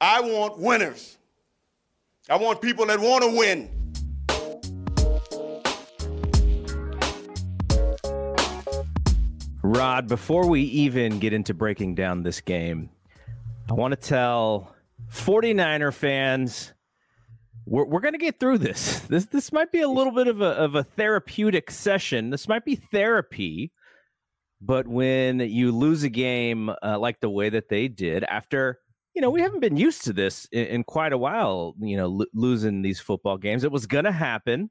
I want winners. I want people that want to win. Rod, before we even get into breaking down this game, I want to tell 49er fans we're, we're going to get through this. This this might be a little bit of a, of a therapeutic session. This might be therapy. But when you lose a game uh, like the way that they did after you know, we haven't been used to this in, in quite a while, you know, losing these football games. It was going to happen.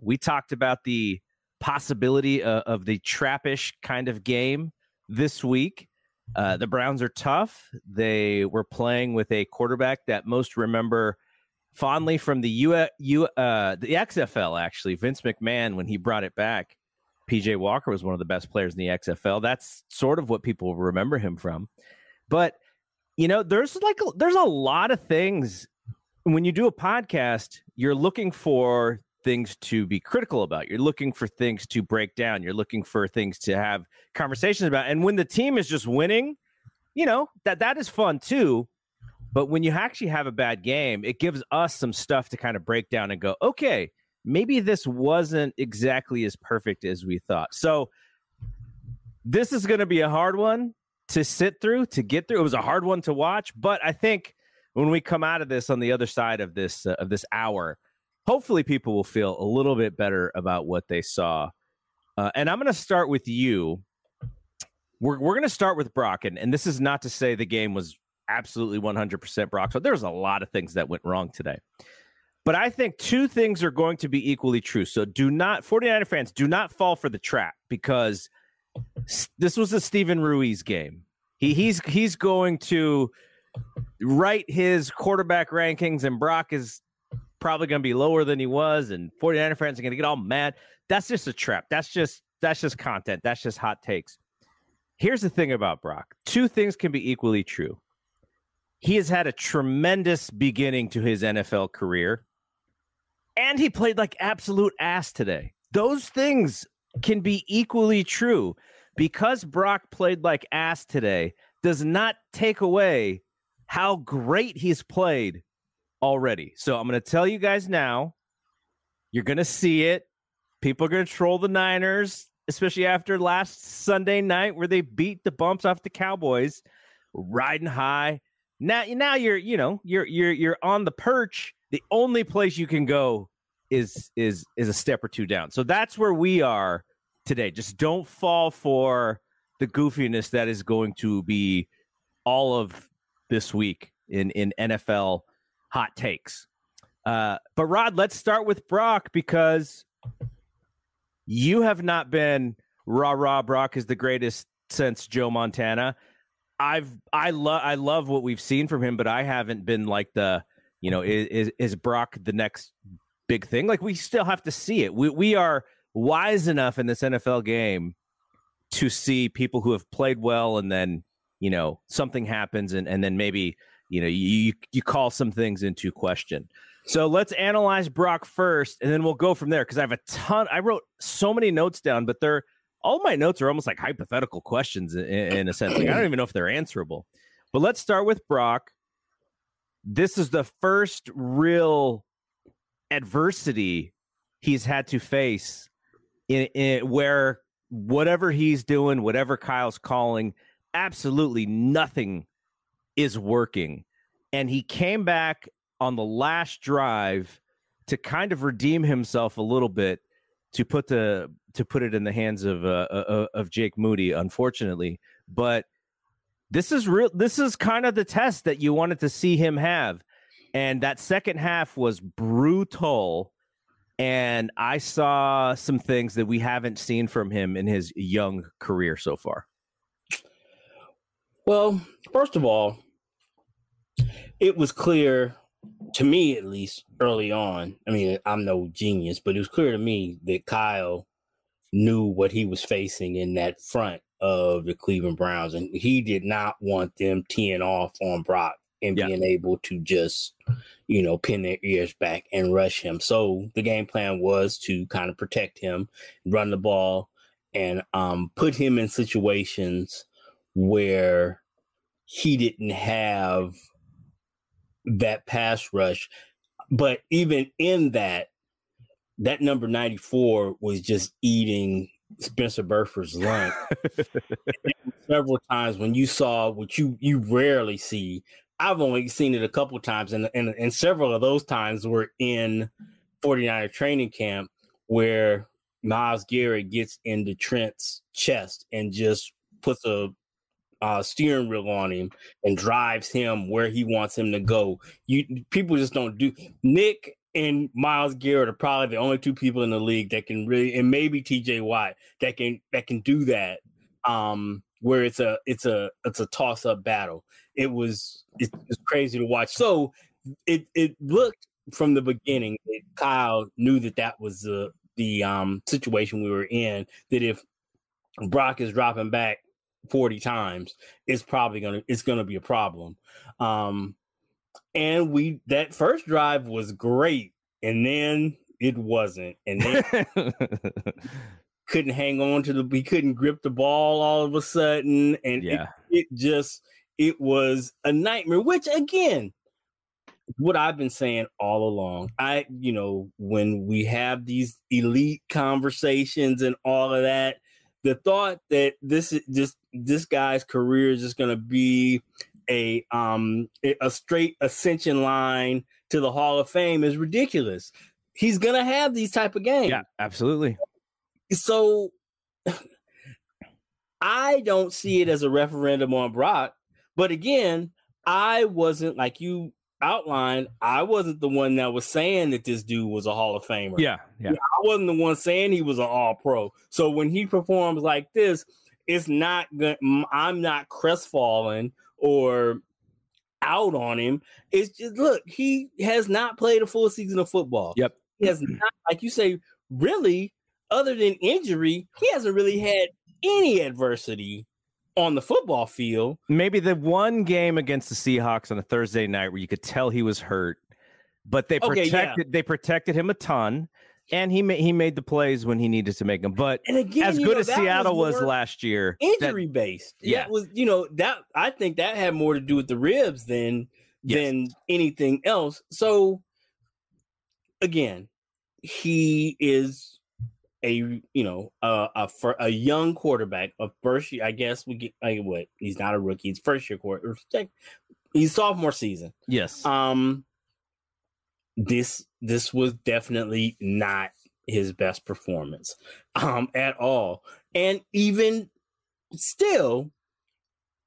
We talked about the possibility of, of the trappish kind of game this week. Uh, the Browns are tough. They were playing with a quarterback that most remember fondly from the U, U uh, the XFL. Actually, Vince McMahon when he brought it back, PJ Walker was one of the best players in the XFL. That's sort of what people remember him from. But you know, there's like there's a lot of things when you do a podcast, you're looking for things to be critical about. You're looking for things to break down. You're looking for things to have conversations about. And when the team is just winning, you know, that that is fun too. But when you actually have a bad game, it gives us some stuff to kind of break down and go, okay, maybe this wasn't exactly as perfect as we thought. So this is going to be a hard one to sit through, to get through. It was a hard one to watch, but I think when we come out of this on the other side of this uh, of this hour, hopefully people will feel a little bit better about what they saw. Uh, and I'm going to start with you. We're we're going to start with Brock, and, and this is not to say the game was absolutely 100% Brock. So there's a lot of things that went wrong today. But I think two things are going to be equally true. So do not 49er fans do not fall for the trap because this was a Steven Ruiz game. He he's he's going to write his quarterback rankings, and Brock is probably going to be lower than he was, and 49er fans are going to get all mad. That's just a trap. That's just that's just content. That's just hot takes. Here's the thing about Brock. Two things can be equally true. He has had a tremendous beginning to his NFL career, and he played like absolute ass today. Those things can be equally true because Brock played like ass today does not take away how great he's played already. So I'm going to tell you guys now, you're going to see it. People are going to troll the Niners, especially after last Sunday night where they beat the bumps off the Cowboys, riding high. Now, now you're, you know, you're you're you're on the perch. The only place you can go is is is a step or two down. So that's where we are today. Just don't fall for the goofiness that is going to be all of this week in in NFL hot takes. Uh, but Rod, let's start with Brock because you have not been rah rah. Brock is the greatest since Joe Montana. I've I love I love what we've seen from him, but I haven't been like the you know is is Brock the next big thing? Like we still have to see it. We we are wise enough in this NFL game to see people who have played well and then you know something happens and, and then maybe you know you you call some things into question so let's analyze brock first and then we'll go from there because i have a ton i wrote so many notes down but they're all my notes are almost like hypothetical questions in, in a sense like i don't even know if they're answerable but let's start with brock this is the first real adversity he's had to face in, in where whatever he's doing, whatever Kyle's calling, absolutely nothing is working. And he came back on the last drive to kind of redeem himself a little bit to put the to put it in the hands of uh, uh, uh of Jake Moody, unfortunately. But this is real. This is kind of the test that you wanted to see him have, and that second half was brutal and I saw some things that we haven't seen from him in his young career so far. Well, first of all, it was clear to me, at least early on. I mean, I'm no genius, but it was clear to me that Kyle knew what he was facing in that front of the Cleveland Browns, and he did not want them teeing off on Brock and yeah. being able to just, you know, pin their ears back and rush him. So the game plan was to kind of protect him, run the ball, and um, put him in situations where he didn't have that pass rush. But even in that, that number 94 was just eating Spencer Burford's lunch. several times when you saw what you you rarely see. I've only seen it a couple times, and, and and several of those times were in 49er training camp where Myles Garrett gets into Trent's chest and just puts a uh, steering wheel on him and drives him where he wants him to go. You people just don't do. Nick and Myles Garrett are probably the only two people in the league that can really, and maybe T.J. Watt that can that can do that. Um, where it's a it's a it's a toss up battle. It was it's, it's crazy to watch. So it it looked from the beginning that Kyle knew that that was the the um situation we were in. That if Brock is dropping back 40 times, it's probably gonna it's gonna be a problem. Um and we that first drive was great, and then it wasn't, and then couldn't hang on to the we couldn't grip the ball all of a sudden, and yeah. it, it just it was a nightmare. Which again, what I've been saying all along. I, you know, when we have these elite conversations and all of that, the thought that this is just this guy's career is just going to be a um a straight ascension line to the Hall of Fame is ridiculous. He's going to have these type of games. Yeah, absolutely. So I don't see it as a referendum on Brock, but again, I wasn't like you outlined, I wasn't the one that was saying that this dude was a Hall of Famer. Yeah, yeah. I wasn't the one saying he was an All Pro. So when he performs like this, it's not good. I'm not crestfallen or out on him. It's just look, he has not played a full season of football. Yep. He has not, like you say, really, other than injury, he hasn't really had any adversity on the football field. Maybe the one game against the Seahawks on a Thursday night where you could tell he was hurt, but they protected yeah. they protected him a ton. And he made he made the plays when he needed to make them. But and again, as good know, as Seattle was, was, last year, injury that, based. Yeah, that was you know that I think that had more to do with the ribs than yes. than anything else. So again, he is a you know a a, for a young quarterback of first year. I guess we get like what he's not a rookie. He's first year quarter. He's sophomore season. Yes. Um. This this was definitely not his best performance, um, at all. And even still,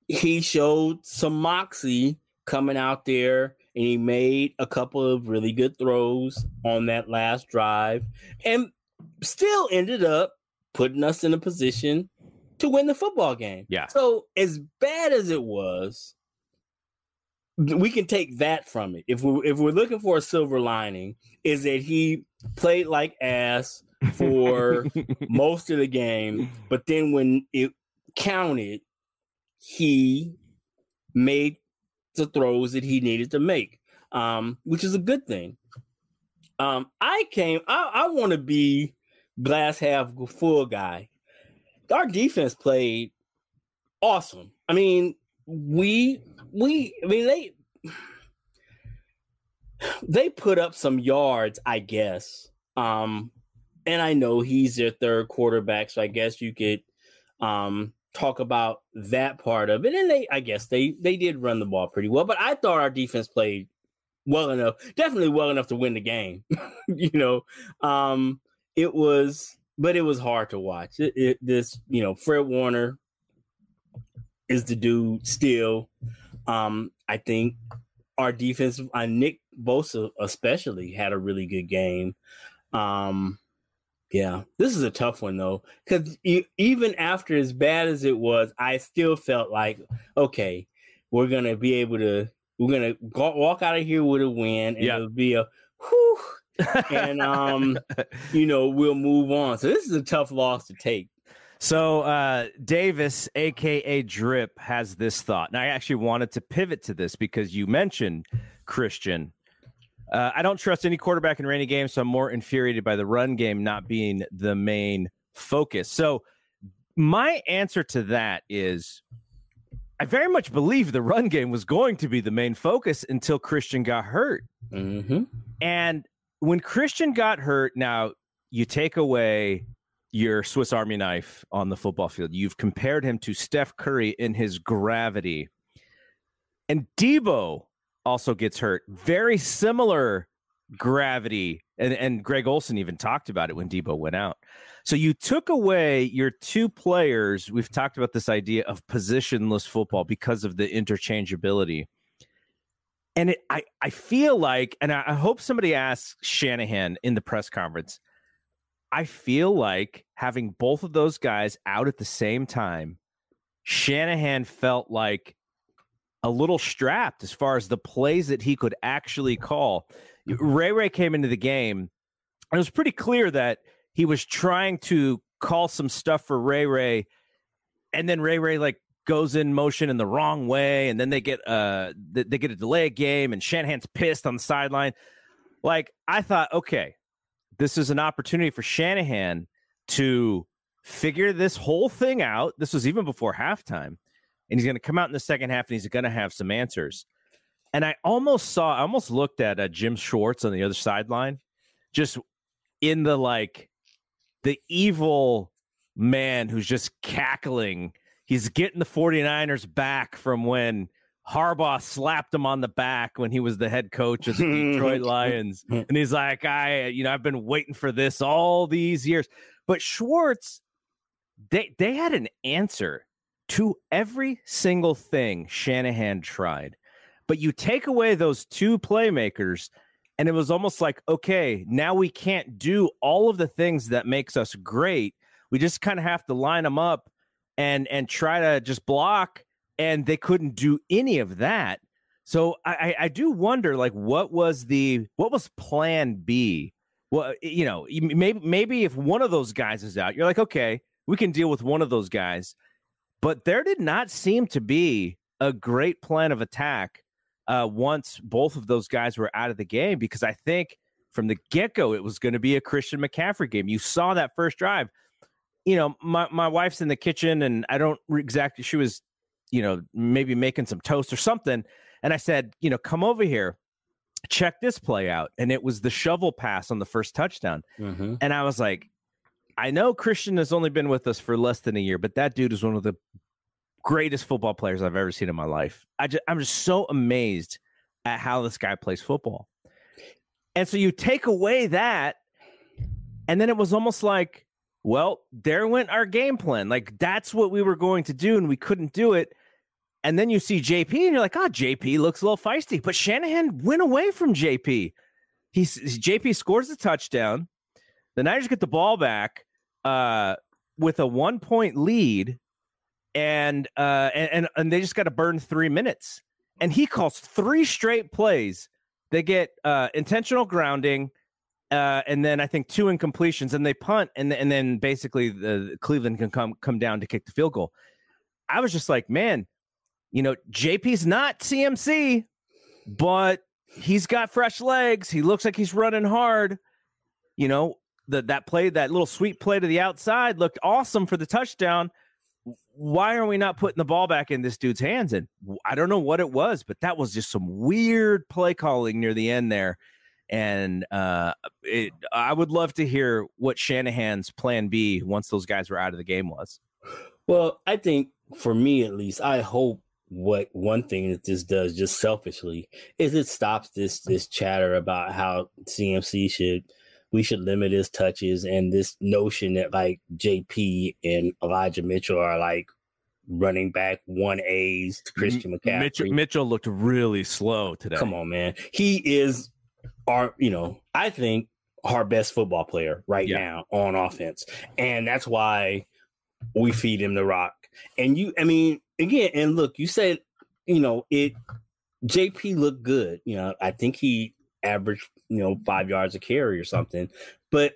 he showed some moxie coming out there and he made a couple of really good throws on that last drive. And still ended up putting us in a position to win the football game. Yeah. So as bad as it was, we can take that from it. If we if we're looking for a silver lining, is that he played like ass for most of the game, but then when it counted, he made the throws that he needed to make, um, which is a good thing. Um, I came. I, I want to be glass half full guy. Our defense played awesome. I mean, we we I mean they they put up some yards, I guess. Um and I know he's their third quarterback, so I guess you could um talk about that part of it. And they I guess they they did run the ball pretty well, but I thought our defense played well enough, definitely well enough to win the game. you know. Um it was, but it was hard to watch. It, it, this, you know, Fred Warner is the dude still. Um, I think our defense, uh, Nick Bosa especially, had a really good game. Um, yeah, this is a tough one though, because e- even after as bad as it was, I still felt like, okay, we're gonna be able to We're gonna go, walk out of here with a win, and Yeah. it'll be a whew, and um, you know, we'll move on. So this is a tough loss to take. So uh, Davis, aka Drip, has this thought, and I actually wanted to pivot to this because you mentioned Christian. Uh, I don't trust any quarterback in rainy games, so I'm more infuriated by the run game not being the main focus. So my answer to that is, I very much believe the run game was going to be the main focus until Christian got hurt. Mm-hmm. And when Christian got hurt, now you take away your Swiss Army knife on the football field. You've compared him to Steph Curry in his gravity. And Deebo also gets hurt. Very similar gravity. And, and Greg Olsen even talked about it when Deebo went out. So you took away your two players. We've talked about this idea of positionless football because of the interchangeability and it, I, I feel like, and I, I hope somebody asks Shanahan in the press conference. I feel like having both of those guys out at the same time, Shanahan felt like a little strapped as far as the plays that he could actually call. Ray Ray came into the game, it was pretty clear that he was trying to call some stuff for Ray Ray, and then Ray Ray like goes in motion in the wrong way, and then they get uh they, they get a delay game, and Shanahan's pissed on the sideline. Like I thought, okay, this is an opportunity for Shanahan to figure this whole thing out. This was even before halftime, and he's going to come out in the second half, and he's going to have some answers. And I almost saw, I almost looked at uh, Jim Schwartz on the other sideline, just in the like the evil man who's just cackling he's getting the 49ers back from when Harbaugh slapped him on the back when he was the head coach of the Detroit Lions. And he's like, I, you know, I've been waiting for this all these years. But Schwartz, they they had an answer to every single thing Shanahan tried. But you take away those two playmakers, and it was almost like, okay, now we can't do all of the things that makes us great. We just kind of have to line them up and and try to just block and they couldn't do any of that. So i i do wonder like what was the what was plan b? Well you know maybe maybe if one of those guys is out you're like okay we can deal with one of those guys. But there did not seem to be a great plan of attack uh once both of those guys were out of the game because i think from the get-go it was going to be a christian mccaffrey game you saw that first drive you know, my, my wife's in the kitchen and I don't exactly, she was, you know, maybe making some toast or something. And I said, you know, come over here, check this play out. And it was the shovel pass on the first touchdown. Mm-hmm. And I was like, I know Christian has only been with us for less than a year, but that dude is one of the greatest football players I've ever seen in my life. I just, I'm just so amazed at how this guy plays football. And so you take away that, and then it was almost like, well, there went our game plan. Like that's what we were going to do, and we couldn't do it. And then you see JP, and you're like, oh, JP looks a little feisty. But Shanahan went away from JP. He's JP scores a touchdown. The Niners get the ball back uh, with a one point lead, and uh, and and, they just got to burn three minutes. And he calls three straight plays. They get uh, intentional grounding uh, and then I think two incompletions, and they punt, and and then basically the Cleveland can come come down to kick the field goal. I was just like, man, you know, JP's not CMC, but he's got fresh legs. He looks like he's running hard. You know, the that play, that little sweet play to the outside looked awesome for the touchdown. Why are we not putting the ball back in this dude's hands? And I don't know what it was, but that was just some weird play calling near the end there and uh, it, I would love to hear what Shanahan's plan B once those guys were out of the game was. Well, I think for me at least, I hope what one thing that this does just selfishly is it stops this this chatter about how CMC should we should limit his touches and this notion that like JP and Elijah Mitchell are like running back one A's to Christian McCaffrey. Mitchell, Mitchell looked really slow today. Come on, man. He is our, you know, I think our best football player right Yeah. now on offense. And that's why we feed him the rock. And you, I mean, again, and look, you said, you know, it JP looked good. You know, I think he averaged, you know, five yards a carry or something, but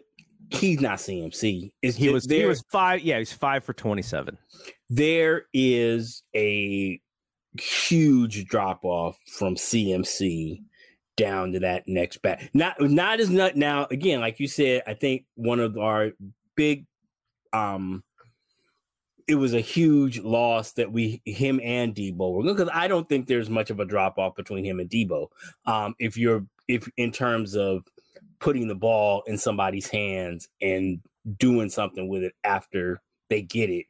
he's not CMC. It's he was there, he was five. Yeah, he's five for twenty seven. There is a huge drop off from CMC down to that next back. Not not as not now. Again, like you said, I think one of our big um it was a huge loss that we him and Deebo were because I don't think there's much of a drop off between him and Deebo. Um, if you're if in terms of putting the ball in somebody's hands and doing something with it after they get it,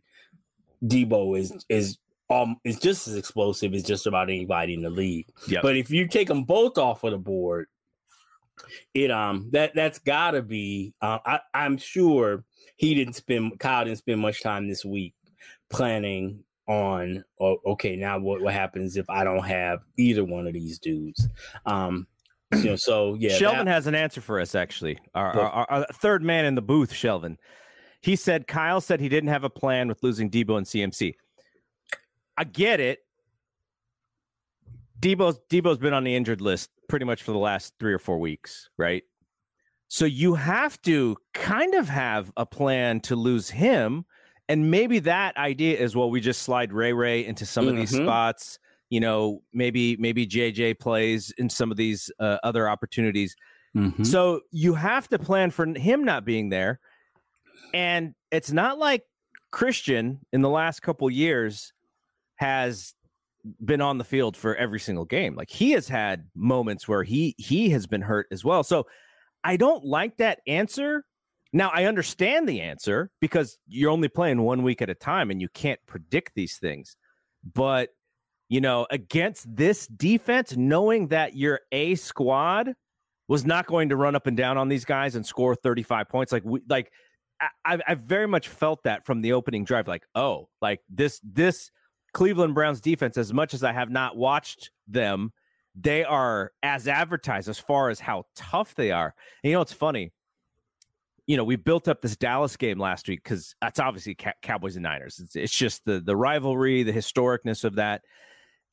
Deebo is is um is just as explosive as just about anybody in the league. Yep. But if you take them both off of the board, it um that that's gotta be uh, I, I'm sure he didn't spend Kyle didn't spend much time this week planning on oh, okay now what, what happens if i don't have either one of these dudes um you know so yeah shelvin that, has an answer for us actually our, our, our, our, third man in the booth shelvin he said kyle said he didn't have a plan with losing Deebo and cmc i get it deebo's deebo's been on the injured list pretty much for the last three or four weeks right so you have to kind of have a plan to lose him and maybe that idea is well, we just slide Ray Ray into some mm-hmm. of these mm-hmm. spots. You know, maybe maybe JJ plays in some of these uh, other opportunities. Mm-hmm. So you have to plan for him not being there. And it's not like Christian in the last couple years has been on the field for every single game. Like he has had moments where he he has been hurt as well. So I don't like that answer now, I understand the answer because you're only playing one week at a time and you can't predict these things. But, you know, against this defense, knowing that your A squad was not going to run up and down on these guys and score 35 points, like, we, like, I, I very much felt that from the opening drive. Like, oh, like this, this Cleveland Browns defense, as much as I have not watched them, they are as advertised as far as how tough they are. And you know, it's funny you know, we built up this Dallas game last week because that's obviously Cowboys and Niners. It's, it's just the the rivalry, the historicness of that,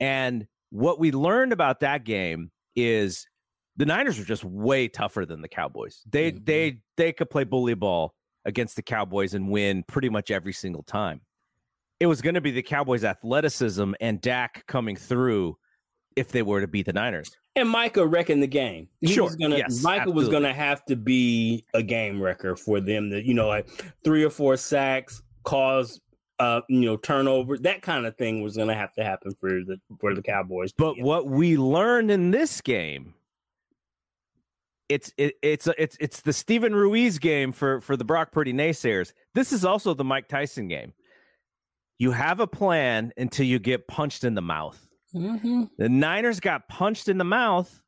and what we learned about that game is the Niners are just way tougher than the Cowboys. They mm-hmm. they they could play bully ball against the Cowboys and win pretty much every single time. It was going to be the Cowboys' athleticism and Dak coming through if they were to beat the Niners. And Micah wrecking the game. He sure. Was gonna, yes, Micah absolutely. was going to have to be a game wrecker for them to, you know, like three or four sacks, cause uh, you know, turnover, that kind of thing was going to have to happen for the for the Cowboys. But what we learned in this game, it's it, it's it's it's the Steven Ruiz game for for the Brock Purdy naysayers. This is also the Mike Tyson game. You have a plan until you get punched in the mouth. Mm-hmm. The Niners got punched in the mouth,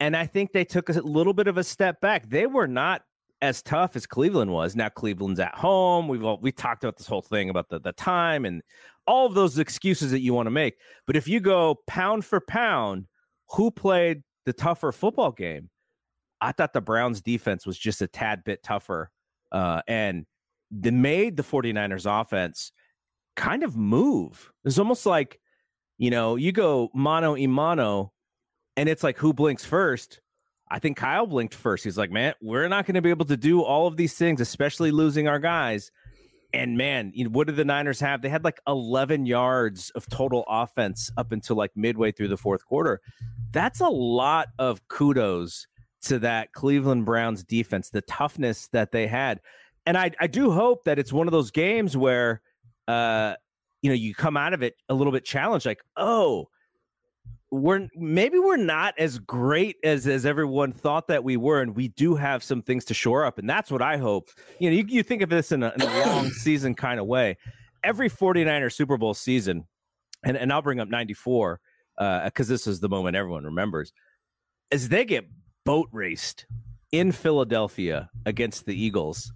and I think they took a little bit of a step back. They were not as tough as Cleveland was. Now Cleveland's at home. We've all, we talked about this whole thing about the the time and all of those excuses that you want to make. But if you go pound for pound, who played the tougher football game? I thought the Browns defense was just a tad bit tougher. Uh, and they made the 49ers offense kind of move. It's almost like you know, you go mano y mano, and it's like who blinks first. I think Kyle blinked first. He's like, man, we're not going to be able to do all of these things, especially losing our guys. And man, you know, what did the Niners have? They had like 11 yards of total offense up until like midway through the fourth quarter. That's a lot of kudos to that Cleveland Browns defense, the toughness that they had. And I, I do hope that it's one of those games where uh, you know you come out of it a little bit challenged like oh we're maybe we're not as great as as everyone thought that we were and we do have some things to shore up and that's what i hope. You know you, you think of this in a, in a long season kind of way. Every 49er super bowl season and, and i'll bring up 94 because uh, this is the moment everyone remembers as they get boat raced in philadelphia against the eagles.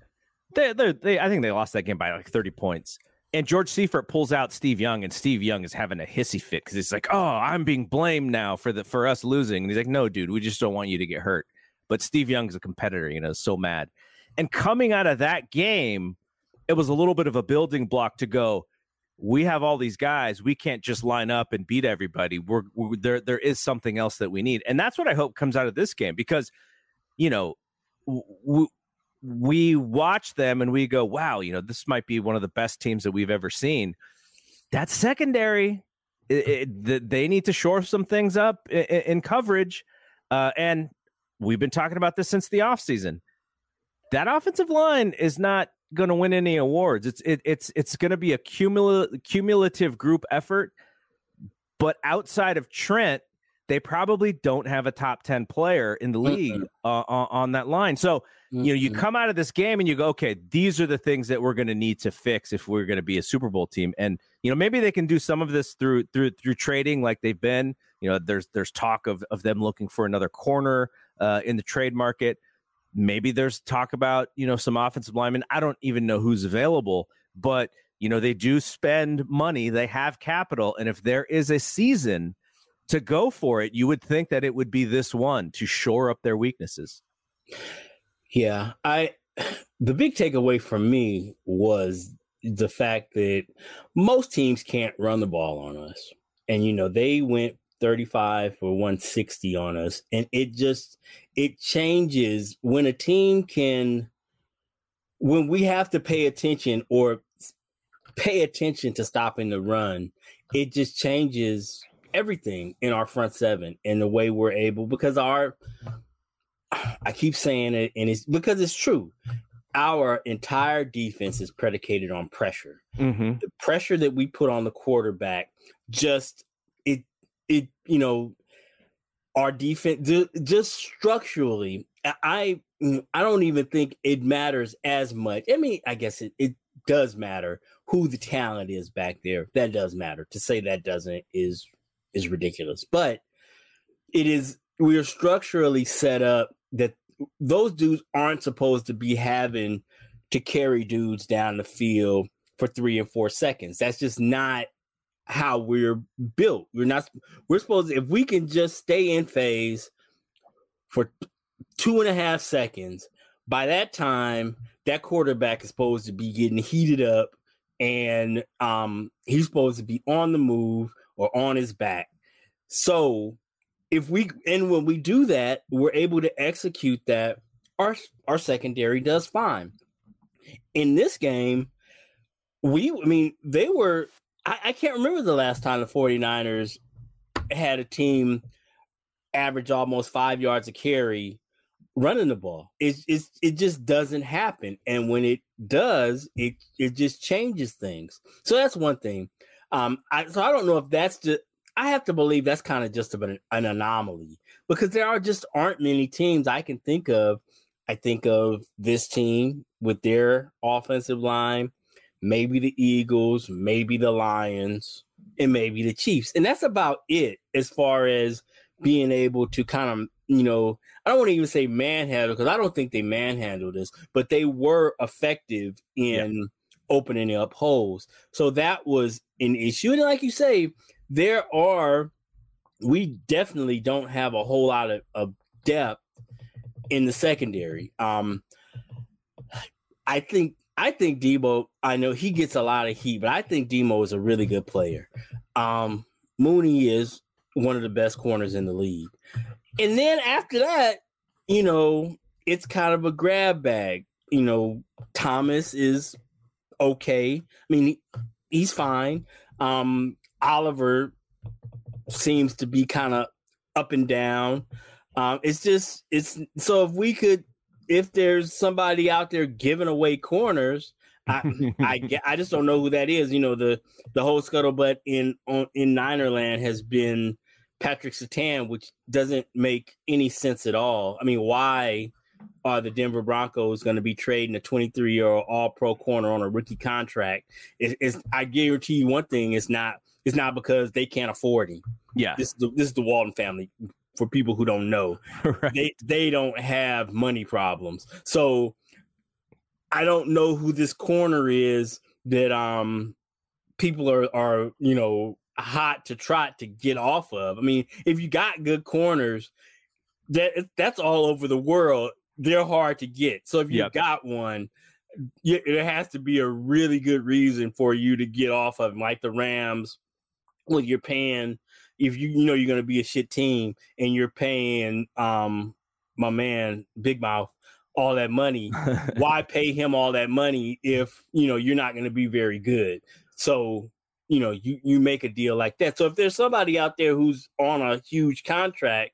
They, they i think they lost that game by like 30 points and George Seifert pulls out Steve Young, and Steve Young is having a hissy fit because he's like, "Oh, I'm being blamed now for the for us losing." And he's like, "No, dude, we just don't want you to get hurt." But Steve Young's a competitor, you know, so mad. And coming out of that game, it was a little bit of a building block to go. we have all these guys. We can't just line up and beat everybody. We're, we're there. There is something else that we need, and that's what I hope comes out of this game because, you know, we, we watch them and we go, wow, you know, this might be one of the best teams that we've ever seen. That secondary, it, it, they need to shore some things up in, in coverage, uh, and we've been talking about this since the offseason. That offensive line is not going to win any awards. It's it, it's it's going to be a cumulative cumulative group effort. But outside of Trent, they probably don't have a top 10 player in the league uh, on, that line. So, you know, you come out of this game and you go, okay, these are the things that we're going to need to fix if we're going to be a Super Bowl team. And, you know, maybe they can do some of this through, through, through trading like they've been, you know, there's, there's talk of, of them looking for another corner uh, in the trade market. Maybe there's talk about, you know, some offensive linemen. I don't even know who's available, but, you know, they do spend money, they have capital. And if there is a season to go for it, you would think that it would be this one to shore up their weaknesses. Yeah. I, the big takeaway from me was the fact that most teams can't run the ball on us. And, you know, they went 35 for 160 on us and it just it changes when a team can when we have to pay attention or pay attention to stopping the run it just changes everything in our front seven and the way we're able because our I keep saying it and it's because it's true our entire defense is predicated on pressure. Mm-hmm. The pressure that we put on the quarterback just it it you know our defense just structurally i i don't even think it matters as much i mean i guess it, it does matter who the talent is back there that does matter to say that doesn't is is ridiculous but it is we are structurally set up that those dudes aren't supposed to be having to carry dudes down the field for three and four seconds that's just not how we're built. We're not we're supposed to, if we can just stay in phase for two and a half seconds, by that time, that quarterback is supposed to be getting heated up and um he's supposed to be on the move or on his back. So if we and when we do that, we're able to execute that, our our secondary does fine. In this game, we I mean they were I, I can't remember the last time the 49ers had a team average almost five yards a carry running the ball. It, it, it just doesn't happen. And when it does, it, it just changes things. So that's one thing. Um, I, so I don't know if that's just, I have to believe that's kind of just an, an anomaly because there are just aren't many teams I can think of. I think of this team with their offensive line maybe the Eagles, maybe the Lions, and maybe the Chiefs. And that's about it as far as being able to kind of, you know, I don't want to even say manhandle because I don't think they manhandled this, but they were effective in. Opening up holes. So that was an issue. And like you say, there are, we definitely don't have a whole lot of, of depth in the secondary. Um, I think I think Debo. I know he gets a lot of heat, but I think Deebo is a really good player. Um, Mooney is one of the best corners in the league. And then after that, you know, it's kind of a grab bag. You know, Thomas is okay. I mean, he's fine. Um, Oliver seems to be kind of up and down. Um, it's just it's so if we could if there's somebody out there giving away corners, I I, I just don't know who that is. You know, the the whole scuttlebutt in on, in Ninerland has been Patrick Surtain, which doesn't make any sense at all. I mean, why are the Denver Broncos going to be trading a 23 year old All Pro corner on a rookie contract? It, it's I guarantee you one thing: it's not it's not because they can't afford him. Yeah, this is the, this is the Walton family for people who don't know. right. They they don't have money problems. So I don't know who this corner is that um people are are, you know, hot to trot to get off of. I mean, if you got good corners, that that's all over the world. They're hard to get. So if you yep. got one, yeah, there has to be a really good reason for you to get off of like the Rams. Well, you're paying if you you know you're going to be a shit team and you're paying um my man Big Mouth all that money. why pay him all that money if you know you're not going to be very good? So you know you you make a deal like that. So if there's somebody out there who's on a huge contract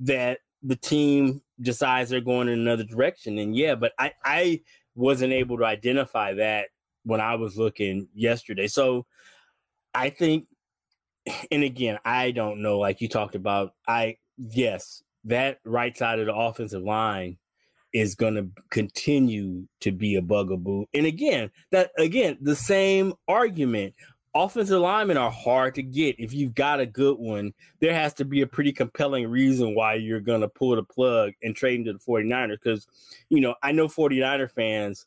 that the team decides they're going in another direction, And yeah. But I I wasn't able to identify that when I was looking yesterday. So I think, and again, I don't know. Like you talked about, I yes, that right side of the offensive line is going to continue to be a bugaboo. And again, that again, the same argument. Offensive linemen are hard to get. If you've got a good one, there has to be a pretty compelling reason why you're going to pull the plug and trade into the 49ers. Because, you know, I know 49er fans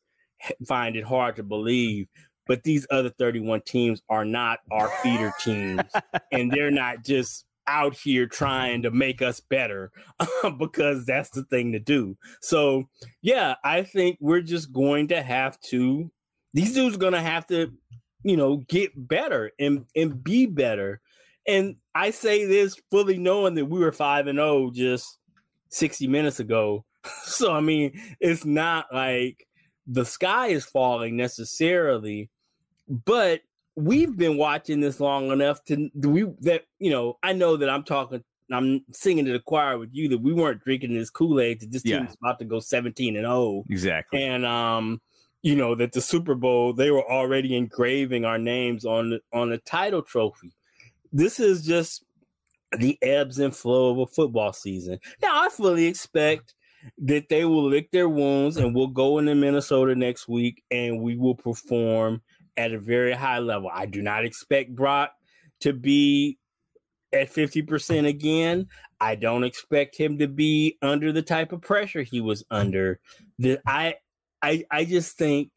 find it hard to believe, but these other 31 teams are not our feeder teams. and they're not just out here trying to make us better because that's the thing to do. So, yeah, I think we're just going to have to these dudes are going to have to, you know, get better and and be better. And I say this fully knowing that we were 5 and 0 just 60 minutes ago. so I mean, it's not like the sky is falling necessarily, but we've been watching this long enough to we that you know I know that I'm talking I'm singing to the choir with you that we weren't drinking this Kool Aid that this team yeah. about to go 17 and 0 exactly and um you know that the Super Bowl they were already engraving our names on the on the title trophy. This is just the ebbs and flow of a football season. Now I fully expect that they will lick their wounds and we'll go into Minnesota next week and we will perform at a very high level. I do not expect Brock to be at 50% again. I don't expect him to be under the type of pressure he was under. The, I I I just think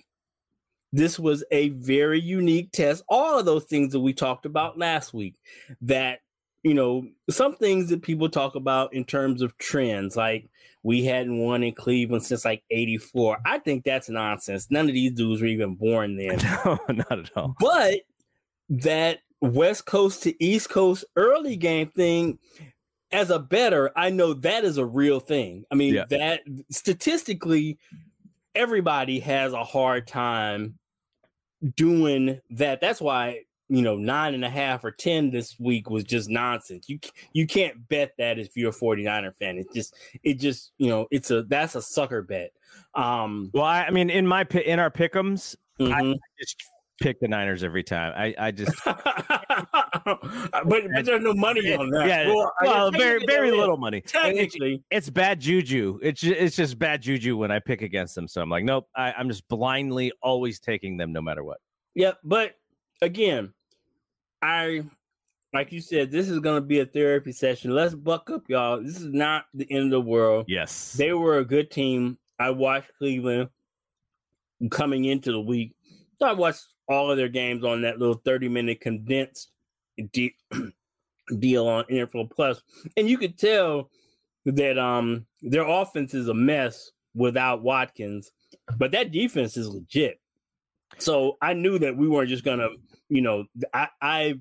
this was a very unique test. All of those things that we talked about last week that you know, some things that people talk about in terms of trends, like we hadn't won in Cleveland since like 84. I think that's nonsense. None of these dudes were even born then. No, not at all. But that West Coast to East Coast early game thing, as a better, I know that is a real thing. I mean, yeah. that statistically, everybody has a hard time doing that. That's why you know, nine and a half or 10 this week was just nonsense. You you can't bet that if you're a 49er fan. It just it just, you know, it's a that's a sucker bet. Um well, I, I mean in my in our pickums, mm-hmm. I just pick the Niners every time. I I just Uh, but, but there's no money on that. Yeah, well, well very very little money. Technically, it's, it's, bad juju. It's just, it's just bad juju when I pick against them. So I'm like, nope. I, I'm just blindly always taking them no matter what. Yep, but again, I like you said, this is going to be a therapy session. Let's buck up, y'all. This is not the end of the world. Yes. They were a good team. I watched Cleveland coming into the week. So I watched all of their games on that little 30 minute condensed de- deal on NFL And you could tell that um their offense is a mess without Watson, but that defense is legit. So I knew that we weren't just gonna you know, I I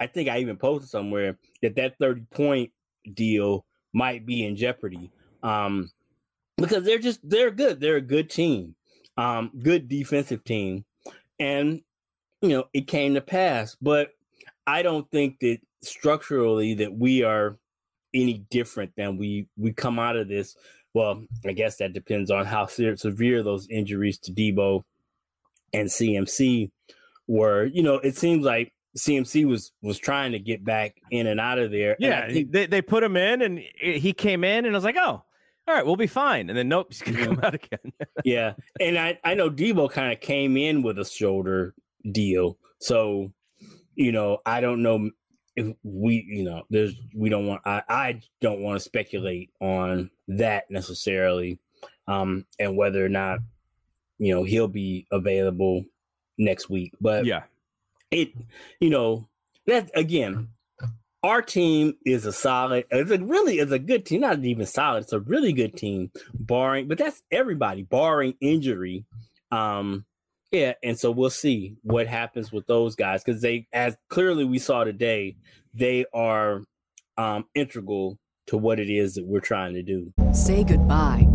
I think I even posted somewhere that that 30 point deal might be in jeopardy. Um because they're just they're good. They're a good team. Um good defensive team. And you know, it came to pass, but I don't think that structurally that we are any different than we we come out of this. Well, I guess that depends on how severe those injuries to Deebo and CMC were, you know, it seems like CMC was was trying to get back in and out of there. Yeah, think, they they put him in, and he came in, and I was like, oh, all right, we'll be fine. And then nope, he's gonna come out again. yeah, and I I know Deebo kind of came in with a shoulder deal, so you know I don't know if we you know there's we don't want I I don't want to speculate on that necessarily, um, and whether or not you know he'll be available next week. But yeah, it you know that again, our team is a solid. It's a really is a good team. Not even solid. It's a really good team, barring. But that's everybody, barring injury. Um, yeah, and so we'll see what happens with those guys because they, as clearly we saw today, they are um, integral to what it is that we're trying to do. Say goodbye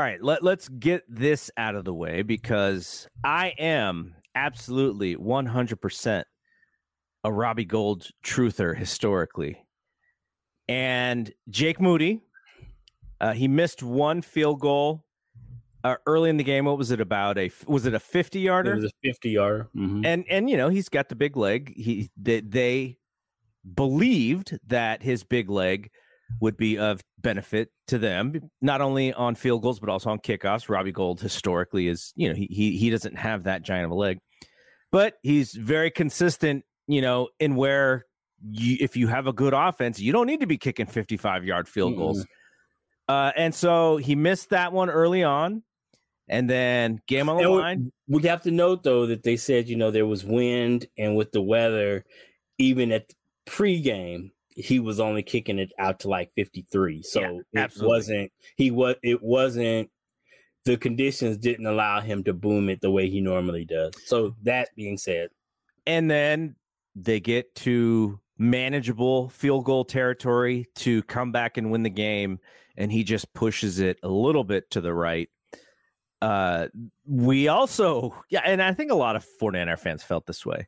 All right, let, let's get this out of the way because I am absolutely 100% a Robbie Gould truther historically. And Jake Moody, uh, he missed one field goal uh, early in the game. What was it about? A was it a 50 yarder? It was a 50 yarder. Mm-hmm. And and you know, he's got the big leg. He they, they believed that his big leg would be of benefit to them, not only on field goals but also on kickoffs. Robbie Gould historically is, you know, he he he doesn't have that giant of a leg, but he's very consistent. You know, in where you, if you have a good offense, you don't need to be kicking fifty-five yard field goals. Uh, and so he missed that one early on, and then game on the And line. We have to note though that they said you know there was wind and with the weather, even at pregame he was only kicking it out to like 53. So Yeah, it wasn't he was it wasn't the conditions didn't allow him to boom it the way he normally does. So that being said, and then they get to manageable field goal territory to come back and win the game and he just pushes it a little bit to the right uh we also yeah and i think a lot of 49er fans felt this way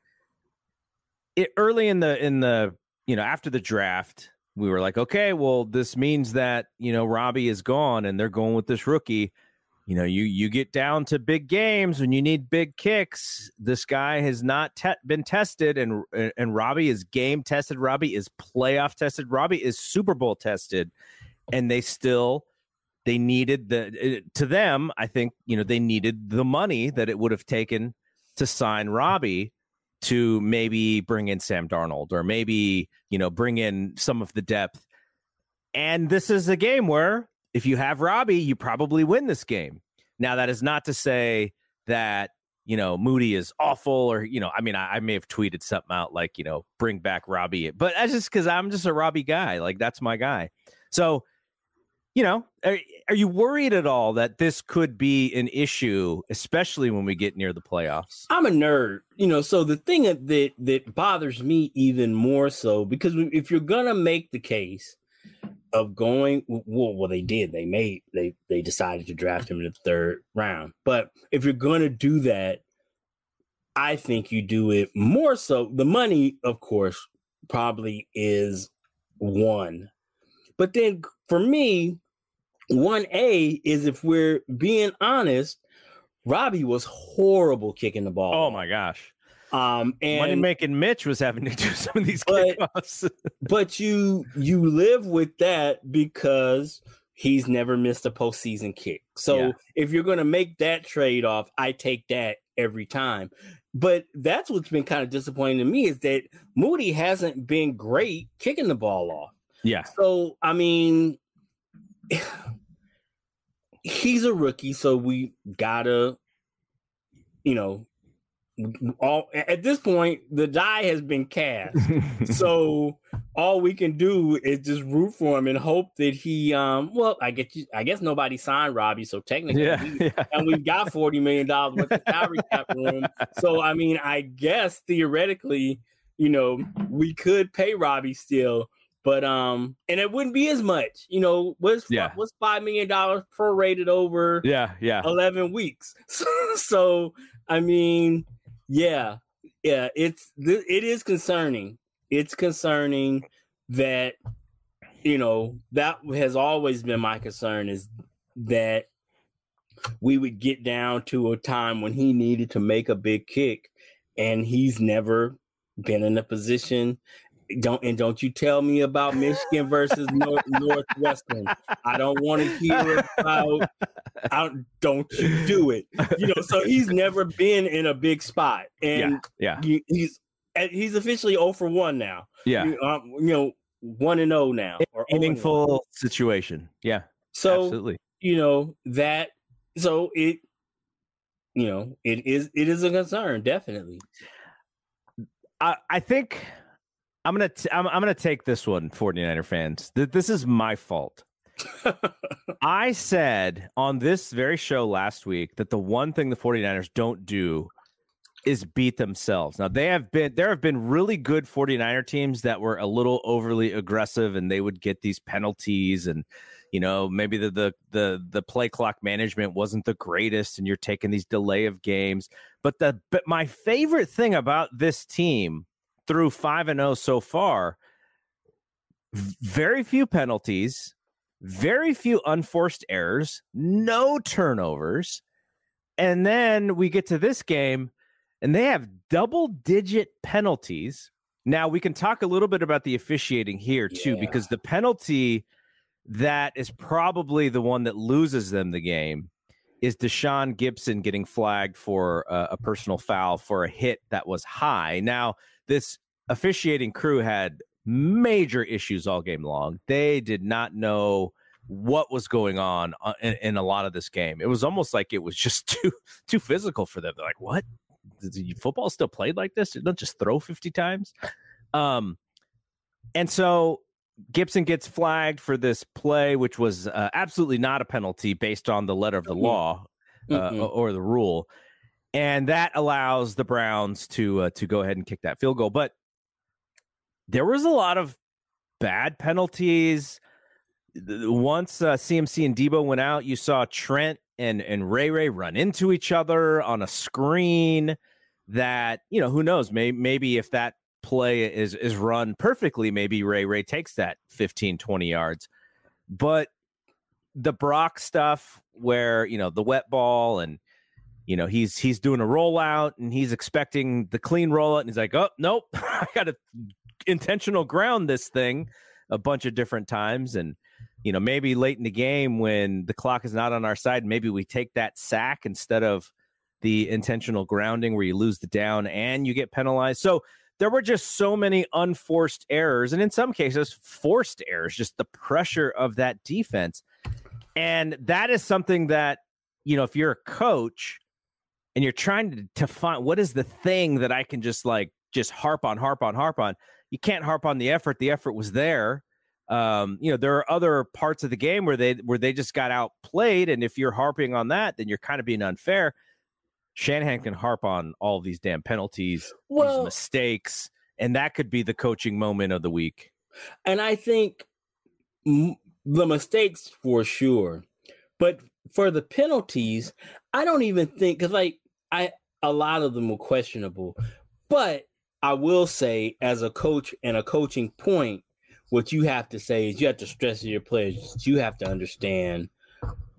it early in the in the you know after the draft we were like okay well this means that you know robbie is gone and they're going with this rookie. You know you you get down to big games when you need big kicks. This guy has not te- been tested and and robbie is game tested. Robbie is playoff tested. Robbie is super bowl tested. And they still they needed the uh, to them i think you know they needed the money that it would have taken to sign robbie to maybe bring in sam darnold or maybe you know bring in some of the depth and this is a game where if you have Robbie, you probably win this game. Now, that is not to say that, you know, Moody is awful or, you know, I mean, I, I may have tweeted something out like, you know, bring back Robbie, but that's just because I'm just a Robbie guy. Like, that's my guy. So, you know, eh, are, you worried at all that this could be an issue, especially when we get near the playoffs? I'm a nerd, you know. So the thing that that, that bothers me even more so because if you're gonna make the case of going, well, well, they did. They made they they decided to draft him in the third round. But if you're gonna do that, I think you do it more so. The money, of course, probably is one, but then for me, one A is if we're being honest. Robbie was horrible kicking the ball. Oh my gosh. Um, Money making Mitch was having to do some of these But- kickoffs. but you you live with that because he's never missed a postseason kick. So Yeah. if you're going to make that trade off, I take that every time. But that's what's been kind of disappointing to me is that Moody hasn't been great kicking the ball off. yeah. So I mean, he's a rookie, so we gotta, you know, all at this point the die has been cast. so all we can do is just root for him and hope that he um well I get you I guess nobody signed Robbie so technically yeah. we- yeah. and we've got 40 million dollars worth of salary cap room so I mean I guess theoretically you know we could pay Robbie still but um and it wouldn't be as much you know what's Yeah. what's 5 million dollars prorated over Yeah. Yeah. 11 weeks. So, so I mean, yeah, yeah, it's th- it is concerning. It's concerning that you know that has always been my concern is that we would get down to a time when he needed to make a big kick and he's never been in a position don't and don't you tell me about Michigan versus North, Northwestern. I don't want to hear about I, don't you do it. You know, so he's never been in a big spot, and yeah, yeah. He, he's he's officially 0 for one now. Yeah, you, um, you know, one and 0 now, or oh meaningful situation. Yeah, so absolutely. You know that. So it, you know, it is it is a concern, definitely. I I think I'm gonna t- I'm, I'm gonna take this one, 49er fans. Th- this is my fault. I said on this very show last week that the one thing the 49ers don't do is beat themselves. Now they have been there have been really good 49er teams that were a little overly aggressive and they would get these penalties and you know maybe the the the the play clock management wasn't the greatest and you're taking these delay of games. But the but my favorite thing about this team through 5 and 0 so far very few penalties, very few unforced errors, no turnovers. And then we get to this game and they have double digit penalties. Now we can talk a little bit about the officiating here too, yeah. because the penalty that is probably the one that loses them the game is Tashaun Gipson getting flagged for uh, a personal foul for a hit that was high. Now, this officiating crew had major issues all game long. They did not know what was going on uh, in, in, a lot of this game. It was almost like it was just too too physical for them. They're like, "What? Football still played like this? You don't just throw fifty times." Um, and so Gipson gets flagged for this play, which was uh, absolutely not a penalty based on the letter of the law uh, mm-hmm. or the rule, and that allows the Browns to uh, to go ahead and kick that field goal. But there was a lot of bad penalties. Once uh, CMC and Deebo went out, you saw Trent and and Ray Ray run into each other on a screen. That you know, who knows? Maybe maybe if that play is is run perfectly, maybe Ray Ray takes that 15, 20 yards. But the Brock stuff, where you know the wet ball and you know he's he's doing a rollout and he's expecting the clean rollout and he's like oh nope i gotta intentional ground this thing a bunch of different times. And you know maybe late in the game when the clock is not on our side maybe we take that sack instead of the intentional grounding where you lose the down and you get penalized. So there were just so many unforced errors and in some cases forced errors just the pressure of that defense. And that is something that you know if you're a coach and you're trying to, to find what is the thing that i can just like just harp on harp on harp on you can't harp on the effort. The effort was there. Um, you know, there are other parts of the game where they where they just got outplayed, and if you're harping on that, then you're kind of being unfair. Shanahan can harp on all these damn penalties, well, these mistakes, and that could be the coaching moment of the week. And I think m- the mistakes for sure, but for the penalties, I don't even think because like I a lot of them were questionable, but I will say, as a coach and a coaching point, what you have to say is you have to stress to your players, you have to understand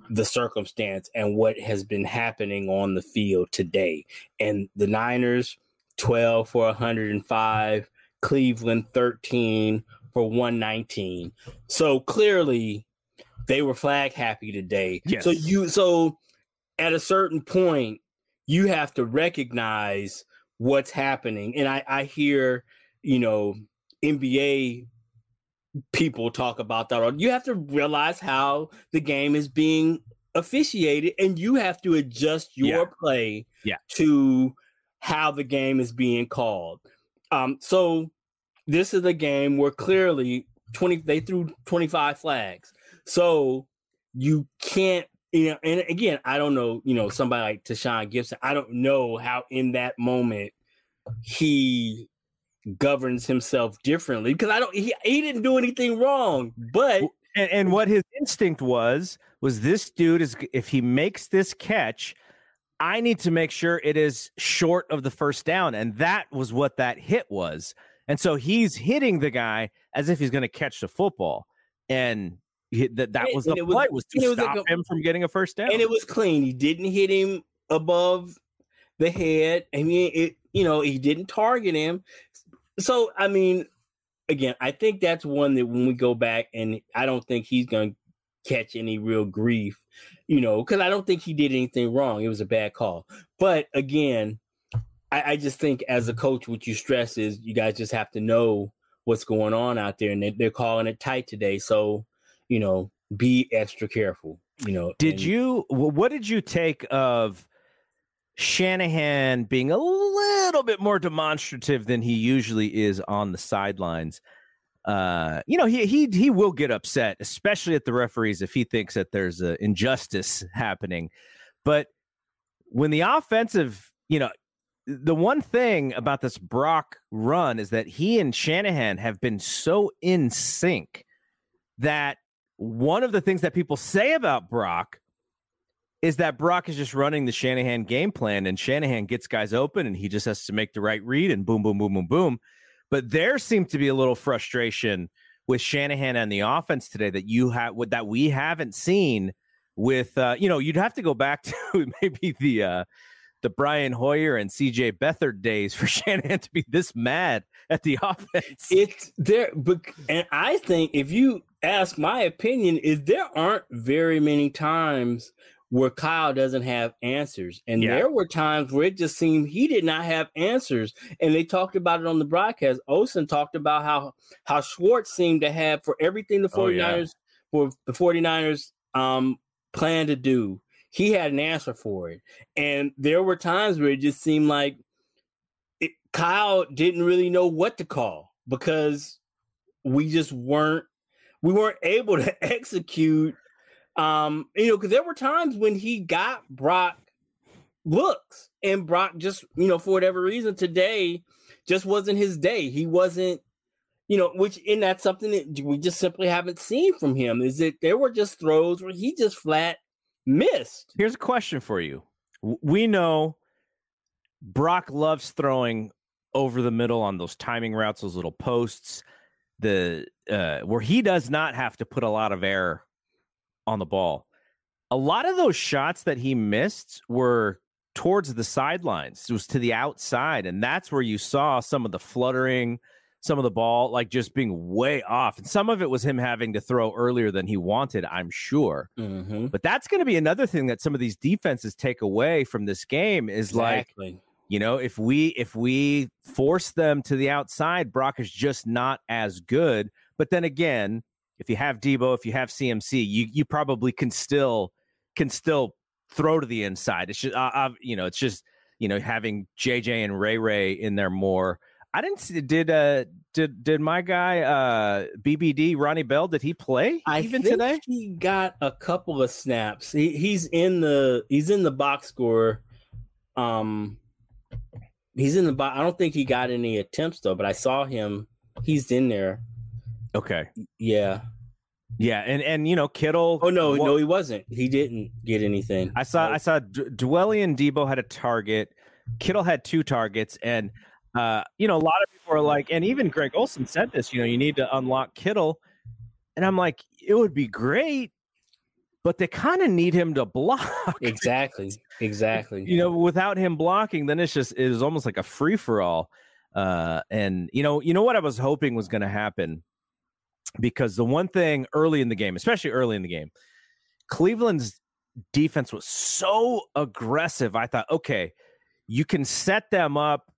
the circumstance and what has been happening on the field today. And the Niners, 12 for 105, Cleveland, 13 for 119. So clearly they were flag happy today. Yes. So you so at a certain point, you have to recognize what's happening. And I, I hear, you know, NBA people talk about that. You have to realize how the game is being officiated and you have to adjust your yeah. play yeah. to how the game is being called. Um, so this is a game where clearly 20 they threw 25 flags. So you can't you know, and again, I don't know, you know, somebody like Tashaun Gipson, I don't know how in that moment he governs himself differently because I don't he, he didn't do anything wrong, but and, and what his instinct was was this dude is if he makes this catch, I need to make sure it is short of the first down. And that was what that hit was. And so he's hitting the guy as if he's going to catch the football. And that that was the play was, was to stop like a, him from getting a first down. And it was clean. He didn't hit him above the head. I mean, it you know he didn't target him. So I mean, again, I think that's one that when we go back, and I don't think he's going to catch any real grief, you know, because I don't think he did anything wrong. It was a bad call. But again, I, I, just think as a coach, what you stress is you guys just have to know what's going on out there, and they, they're calling it tight today. So, you know, be extra careful. You know, did and, you? What did you take of? Shanahan being a little bit more demonstrative than he usually is on the sidelines. Uh, you know, he he he will get upset, especially at the referees if he thinks that there's an injustice happening. But when the offensive, you know, the one thing about this Brock run is that he and Shanahan have been so in sync that one of the things that people say about Brock is that Brock is just running the Shanahan game plan and Shanahan gets guys open and he just has to make the right read and boom, boom, boom, boom, boom. But there seemed to be a little frustration with Shanahan and the offense today that you have that we haven't seen with uh, you know, you'd have to go back to maybe the uh the Brian Hoyer and CJ Beathard days for Shanahan to be this mad at the offense. It's there, but and I think if you ask my opinion, is there aren't very many times where Kyle doesn't have answers. And yeah. there were times where it just seemed he did not have answers. And they talked about it on the broadcast. Olsen talked about how how Schwartz seemed to have for everything the 49ers oh, yeah. for the 49ers um plan to do. He had an answer for it. And there were times where it just seemed like it, Kyle didn't really know what to call because we just weren't we weren't able to execute um, you know, because there were times when he got Brock looks, and Brock just, you know, for whatever reason today just wasn't his day. He wasn't, you know, which and that's something that we just simply haven't seen from him. Is that there were just throws where he just flat missed. Here's a question for you. We know Brock loves throwing over the middle on those timing routes, those little posts, the uh, where he does not have to put a lot of air on the ball. A lot of those shots that he missed were towards the sidelines. It was to the outside, and that's where you saw some of the fluttering, some of the ball like just being way off, and some of it was him having to throw earlier than he wanted. I'm sure, mm-hmm. but that's going to be another thing that some of these defenses take away from this game is exactly. like. You know, if we if we force them to the outside, Brock is just not as good. But then again, if you have Deebo, if you have CMC, you you probably can still can still throw to the inside. It's just uh, uh, you know, it's just you know having JJ and Ray Ray in there more. I didn't see did uh did did my guy uh BBD Ronnie Bell did he play I even today? He got a couple of snaps. He, he's in the he's in the box score. Um he's in the box. I don't think he got any attempts though, but I saw him. He's in there. Okay. Yeah. Yeah, and and you know Kittle. Oh no, no, he wasn't. He didn't get anything. I saw I saw D- Dwelley and Deebo had a target. Kittle had two targets, and uh, you know a lot of people are like, and even Greg Olsen said this. You know, you need to unlock Kittle, and I'm like, it would be great, but they kind of need him to block. Exactly, exactly. you know, without him blocking, then it's just it is almost like a free for all. Uh, and you know, you know what I was hoping was going to happen because the one thing early in the game, especially early in the game, Cleveland's defense was so aggressive. I thought, okay, you can set them up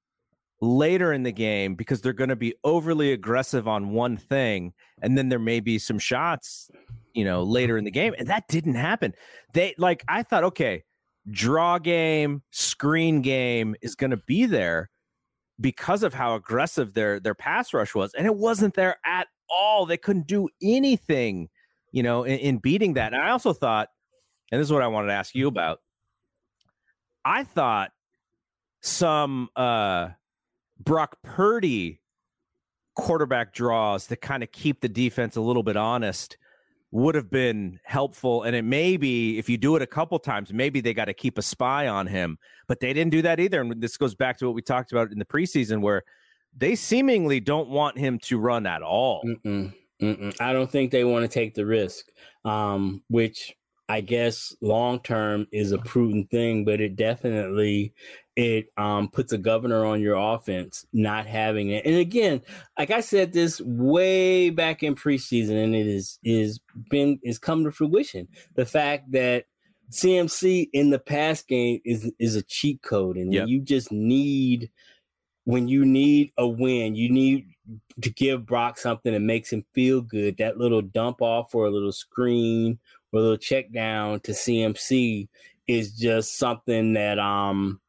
later in the game because they're going to be overly aggressive on one thing and then there may be some shots you know later in the game and that didn't happen they like i thought okay draw game screen game is going to be there because of how aggressive their their pass rush was and it wasn't there at all. They couldn't do anything, you know, in, in beating that. And I also thought, and this is what I wanted to ask you about. I thought some uh Brock Purdy quarterback draws to kind of keep the defense a little bit honest would have been helpful. And it may be if you do it a couple times, maybe they got to keep a spy on him. But they didn't do that either. And this goes back to what we talked about in the preseason, where they seemingly don't want him to run at all. Mm-mm, mm-mm. I don't think they want to take the risk, um, which I guess long term is a prudent thing, but it definitely it um, puts a governor on your offense not having it. And again, like I said this way back in preseason, and it is is been is come to fruition. The fact that CMC in the pass game is is a cheat code, and yep. you just need when you need a win, you need to give Brock something that makes him feel good. That little dump off or a little screen or a little check down to CMC is just something that um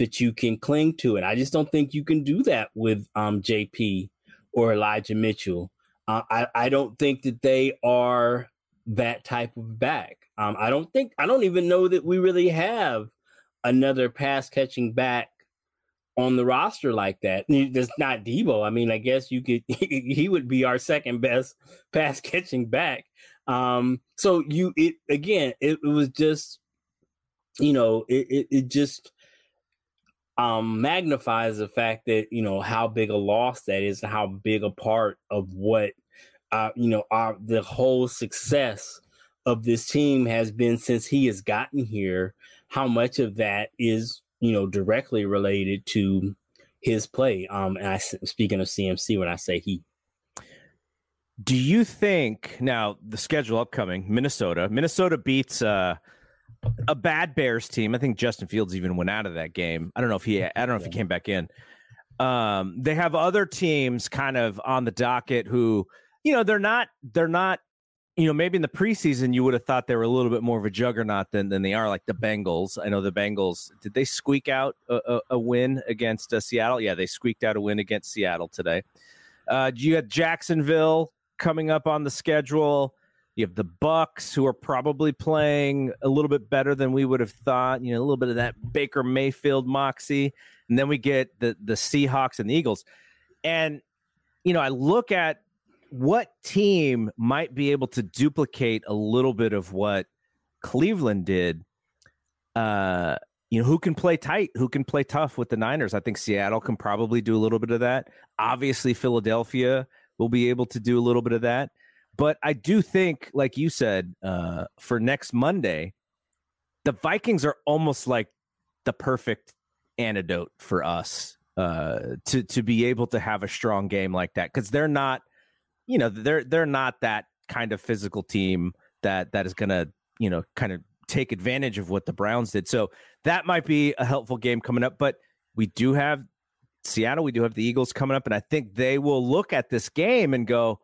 that you can cling to. And I just don't think you can do that with um JP or Elijah Mitchell. Uh, I I don't think that they are that type of back. Um, I don't think I don't even know that we really have another pass catching back on the roster like that. It's not Deebo. I mean, I guess you could he would be our second best pass catching back. Um, so you it again, it, it was just you know, it, it, it just um magnifies the fact that you know how big a loss that is and how big a part of what uh you know our the whole success of this team has been since he has gotten here how much of that is you know, directly related to his play. Um, and I speaking of CMC when I say he. Do you think now the schedule upcoming Minnesota? Minnesota beats uh, a bad Bears team. I think Justin Fields even went out of that game. I don't know if he. I don't know if he came back in. Um, they have other teams kind of on the docket who, you know, they're not they're not you know, maybe in the preseason you would have thought they were a little bit more of a juggernaut than than they are. Like the Bengals, I know the Bengals. Did they squeak out a, a, a win against uh, Seattle? Yeah, they squeaked out a win against Seattle today. Uh, you got Jacksonville coming up on the schedule. You have the Bucs, who are probably playing a little bit better than we would have thought. You know, a little bit of that Baker Mayfield moxie, and then we get the the Seahawks and the Eagles. And you know, I look at what team might be able to duplicate a little bit of what Cleveland did? Uh, you know, who can play tight, who can play tough with the Niners? I think Seattle can probably do a little bit of that. Obviously, Philadelphia will be able to do a little bit of that. But I do think, like you said, uh, for next Monday, the Vikings are almost like the perfect antidote for us uh, to to be able to have a strong game like that because they're not you know they're they're not that kind of physical team that that is to you know kind of take advantage of what the Browns did. So that might be a helpful game coming up. But we do have Seattle, we do have the Eagles coming up, and I think they will look at this game and go,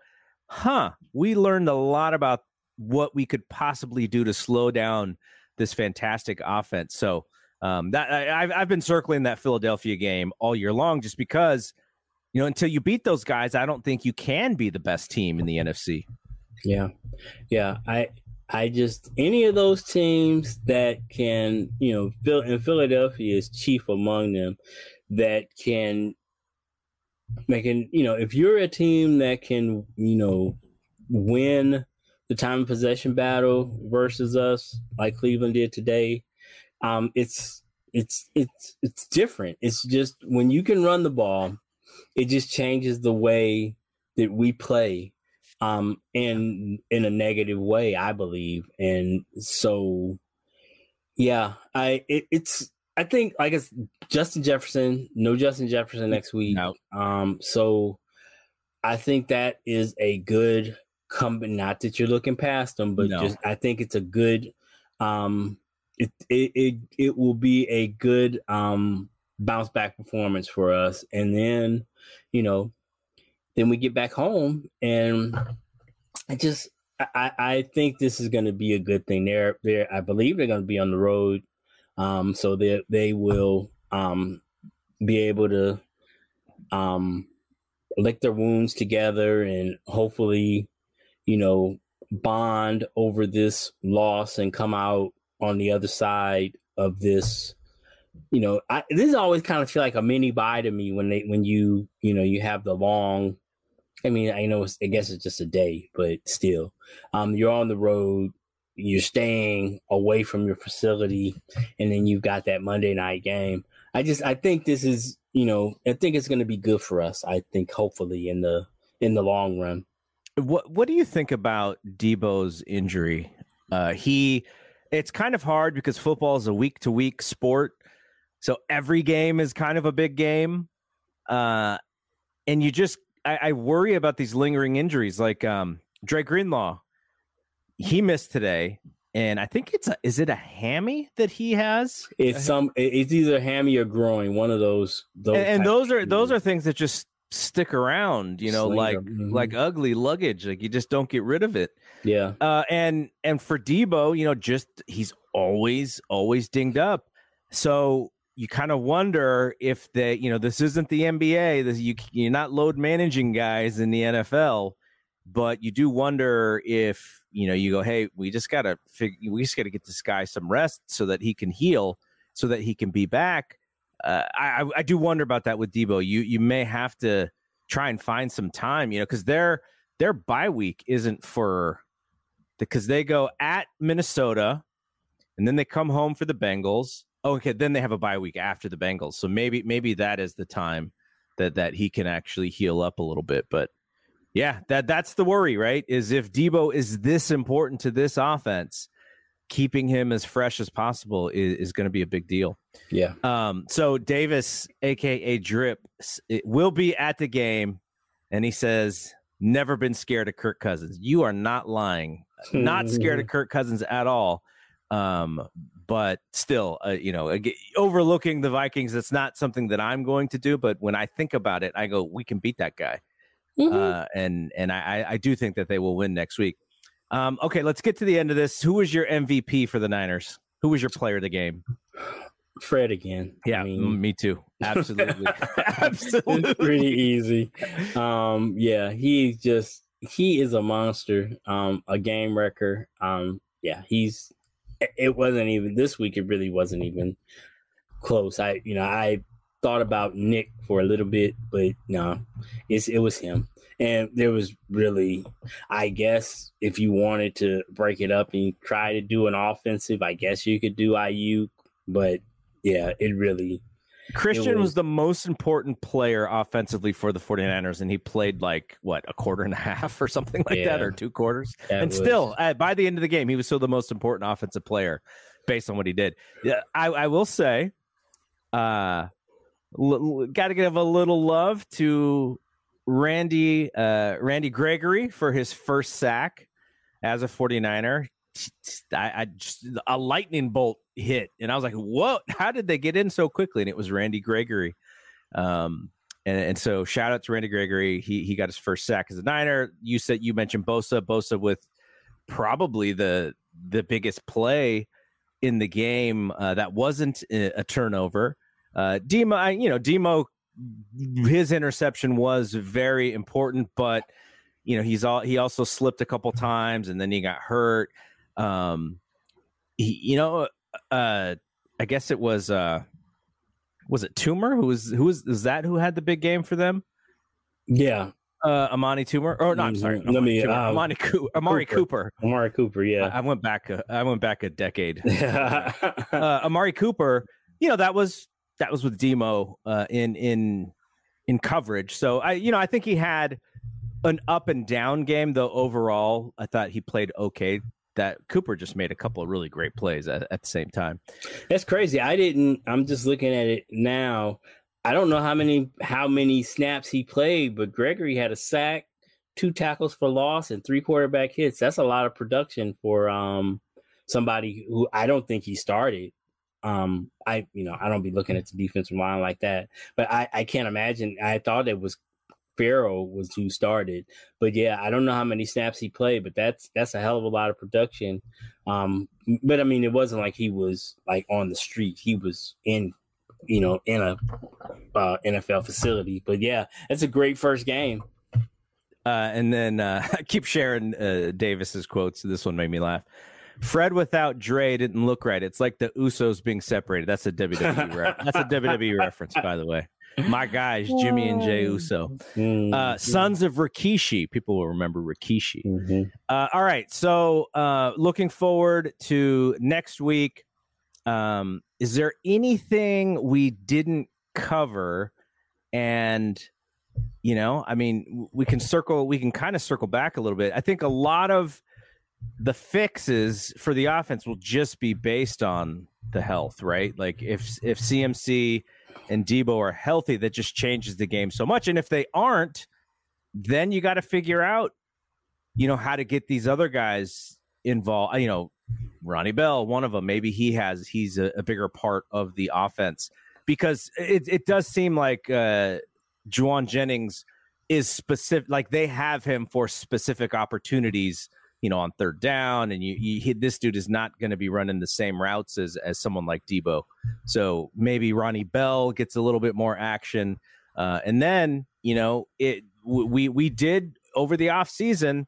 "Huh, we learned a lot about what we could possibly do to slow down this fantastic offense." So um, that I, I've I've been circling that Philadelphia game all year long, just because you know, until you beat those guys, I don't think you can be the best team in the NFC. Yeah. Yeah. I I just any of those teams that can, you know, Phil and Philadelphia is chief among them that can make an, you know, if you're a team that can, you know, win the time of possession battle versus us like Cleveland did today, um, it's it's it's it's different. It's just when you can run the ball it just changes the way that we play um in in a negative way i believe and so yeah i it, it's i think i guess justin jefferson no justin jefferson next week no. um so i think that is a good come not that you're looking past them but no. just i think it's a good um it, it it it will be a good um bounce back performance for us. And then, you know, then we get back home and I just I, I think this is gonna be a good thing. They're they're I believe they're gonna be on the road. Um so they they will um be able to um lick their wounds together and hopefully, you know, bond over this loss and come out on the other side of this you know, I, this always kind of feel like a mini bye to me when they when you you know you have the long. I mean, I know I guess it's just a day, but still, um, you're on the road, you're staying away from your facility, and then you've got that Monday night game. I just I think this is you know I think it's going to be good for us. I think hopefully in the in the long run. What What do you think about Deebo's injury? Uh, he, it's kind of hard because football is a week to week sport, so every game is kind of a big game, uh, and you just I, I worry about these lingering injuries like um, Dre Greenlaw. He missed today, and I think it's a is it a hammy that he has? It's some. It's either hammy or groin. One of those. those and, and those of are those are things that just stick around. You know, Slinger, like mhm. like ugly luggage. Like you just don't get rid of it. yeah. Uh, and and for Deebo, you know, just he's always always dinged up. So you kind of wonder if they, you know, this isn't the NBA. This you you're not load managing guys in the NFL, but you do wonder if you know you go, hey, we just gotta figure, we just gotta get this guy some rest so that he can heal, so that he can be back. Uh, I I- do wonder about that with Deebo. You you may have to try and find some time, you know, because their their bye week isn't for because they go at Minnesota and then they come home for the Bengals. Oh, okay, then they have a bye week after the Bengals. So maybe maybe that is the time that that he can actually heal up a little bit. But yeah, that that's the worry, right? Is if Deebo is this important to this offense, keeping him as fresh as possible is, is going to be a big deal. Yeah. Um, so Davis, aka Drip, will be at the game, and he says, "Never been scared of Kirk Cousins." You are not lying. Not scared of Kirk Cousins at all. Um, but still, uh, you know, overlooking the Vikings, that's not something that I'm going to do. But when I think about it, I go, "We can beat that guy," Mhm. uh, and and I, I- I do think that they will win next week. Um, okay, let's get to the end of this. Who was your MVP for the Niners? Who was your player of the game? Fred again. Yeah, I mean, me too. Absolutely, absolutely. it's pretty easy. Um, yeah, he's just he is a monster. Um, a game wrecker. Um, yeah, he's. it- It wasn't even this week. It really wasn't even close. I, you know, I thought about Nick for a little bit, but no, it's it was him. And there was really, I guess, if you wanted to break it up and try to do an offensive, I guess you could do Aiyuk. But yeah, it really Christian was, was- the most important player offensively for the 49ers, and he played like what a quarter and a half or something like that, or two quarters. and was- still, by the end of the game, he was still the most important offensive player based on what he did. Yeah, I, I will say, uh, l- got to give a little love to Randy uh, Randy Gregory for his first sack as a 49er. I, I just a lightning bolt hit, and I was like, "What? How did they get in so quickly?" And it was Randy Gregory. Um, and, and so shout out to Randy Gregory. He he got his first sack as a Niner. You said you mentioned Bosa. Bosa with probably the the biggest play in the game uh, that wasn't a, a turnover. Uh, Demo, I- you know, Demo, his interception was very important, but you know he's all he also slipped a couple times and then he got hurt. Um, he, you know, uh, I guess it was uh, was it Toomer who was who was is that who had the big game for them? yeah, Uh, Amani Toomer, or no, I'm sorry, Mhm. Let Amani, me, Toomer, uh, Amani Coo- Amari Cooper. Cooper. Amari Cooper. Yeah, I went back. A, I went back a decade. uh, Amari Cooper, you know that was that was with Demo uh, in in in coverage. So I, you know, I think he had an up and down game. Though overall, I thought he played okay. That Cooper just made a couple of really great plays at, at the same time. That's crazy. I didn't. I'm just looking at it now. I don't know how many how many snaps he played, but Gregory had a sack, two tackles for loss, and three quarterback hits. That's a lot of production for um somebody who I don't think he started. Um, I you know I don't be looking at the defensive line like that, but I I can't imagine. I thought it was Ferrell was who started, but yeah, I don't know how many snaps he played, but that's that's a hell of a lot of production. Um, but I mean, it wasn't like he was like on the street. He was in, you know, in a uh, NFL facility. But yeah, that's a great first game. Uh, and then uh, I keep sharing uh, Davis's quotes. This one made me laugh. Fred without Dre didn't look right. It's like the Usos being separated. That's a WWE. re- that's a WWE reference, by the way. My guys, Jimmy and Jay Uso. Mm, Uh, Sons of Rikishi. People will remember Rikishi. mhm. Uh, all right. So, uh, looking forward to next week. Um, is there anything we didn't cover? And, you know, I mean, we can circle, we can kind of circle back a little bit. I think a lot of the fixes for the offense will just be based on the health, right? Like if if CMC and Deebo are healthy, that just changes the game so much. And if they aren't, then you got to figure out, you know, how to get these other guys involved. You know, Ronnie Bell, one of them. Maybe he has he's a, a bigger part of the offense because it it does seem like uh, Jauan Jennings is specific. Like they have him for specific opportunities you know, on third down, and you, you this dude is not going to be running the same routes as as someone like Deebo. So maybe Ronnie Bell gets a little bit more action, uh, and then you know, it we we did over the off season.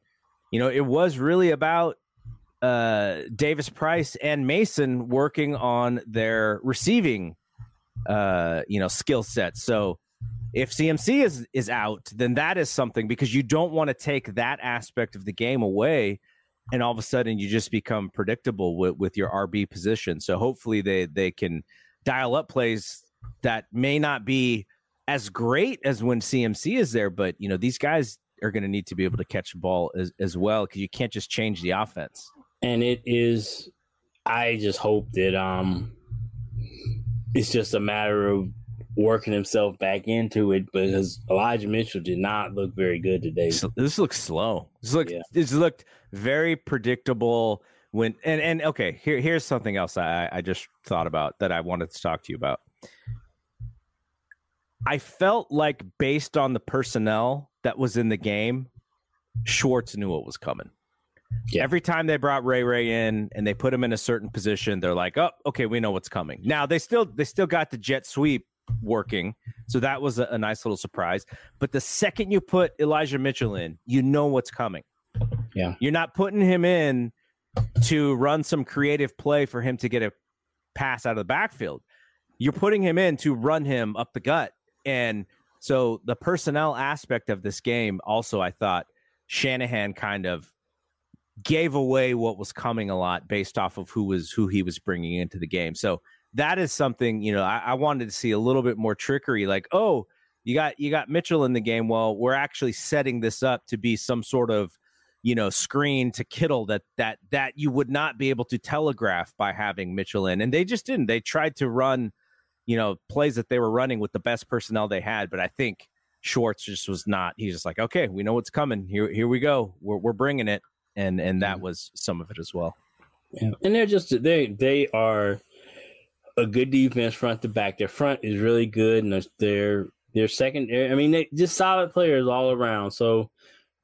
You know, it was really about uh, Davis Price and Mason working on their receiving, uh, you know, skill sets. So if CMC is is out, then that is something because you don't want to take that aspect of the game away, and all of a sudden you just become predictable with, with your RB position. So hopefully they they can dial up plays that may not be as great as when CMC is there, but you know these guys are going to need to be able to catch the ball as, as well because you can't just change the offense. And it is, I just hope that um, it's just a matter of working himself back into it because Elijah Mitchell did not look very good today. This looks slow. This looked yeah. this looked very predictable when and and okay, here here's something else I, I just thought about that I wanted to talk to you about. I felt like based on the personnel that was in the game, Schwartz knew what was coming. Yeah. Every time they brought Ray Ray in and they put him in a certain position, they're like, "Oh, okay, we know what's coming." Now they still they still got the jet sweep working. So that was a, a, nice little surprise. But the second you put Elijah Mitchell in, you know what's coming. Yeah. You're not putting him in to run some creative play for him to get a pass out of the backfield. You're putting him in to run him up the gut. And so the personnel aspect of this game also I thought Shanahan kind of gave away what was coming a lot based off of who was who he was bringing into the game. So that is something you know I, I, wanted to see a little bit more trickery like oh you got you got mitchell in the game. Well we're actually setting this up to be some sort of you know screen to kittle that that that you would not be able to telegraph by having mitchell in. And they just didn't. They tried to run you know plays that they were running with the best personnel they had but i think schwartz just was not he's just like okay we know what's coming. Here here we go. We're, we're bringing it. And and that mm-hmm. was some of it as well. Yeah. and they're just they they are a good defense front to back. Their front is really good, and their their second. I mean, they just solid players all around. So,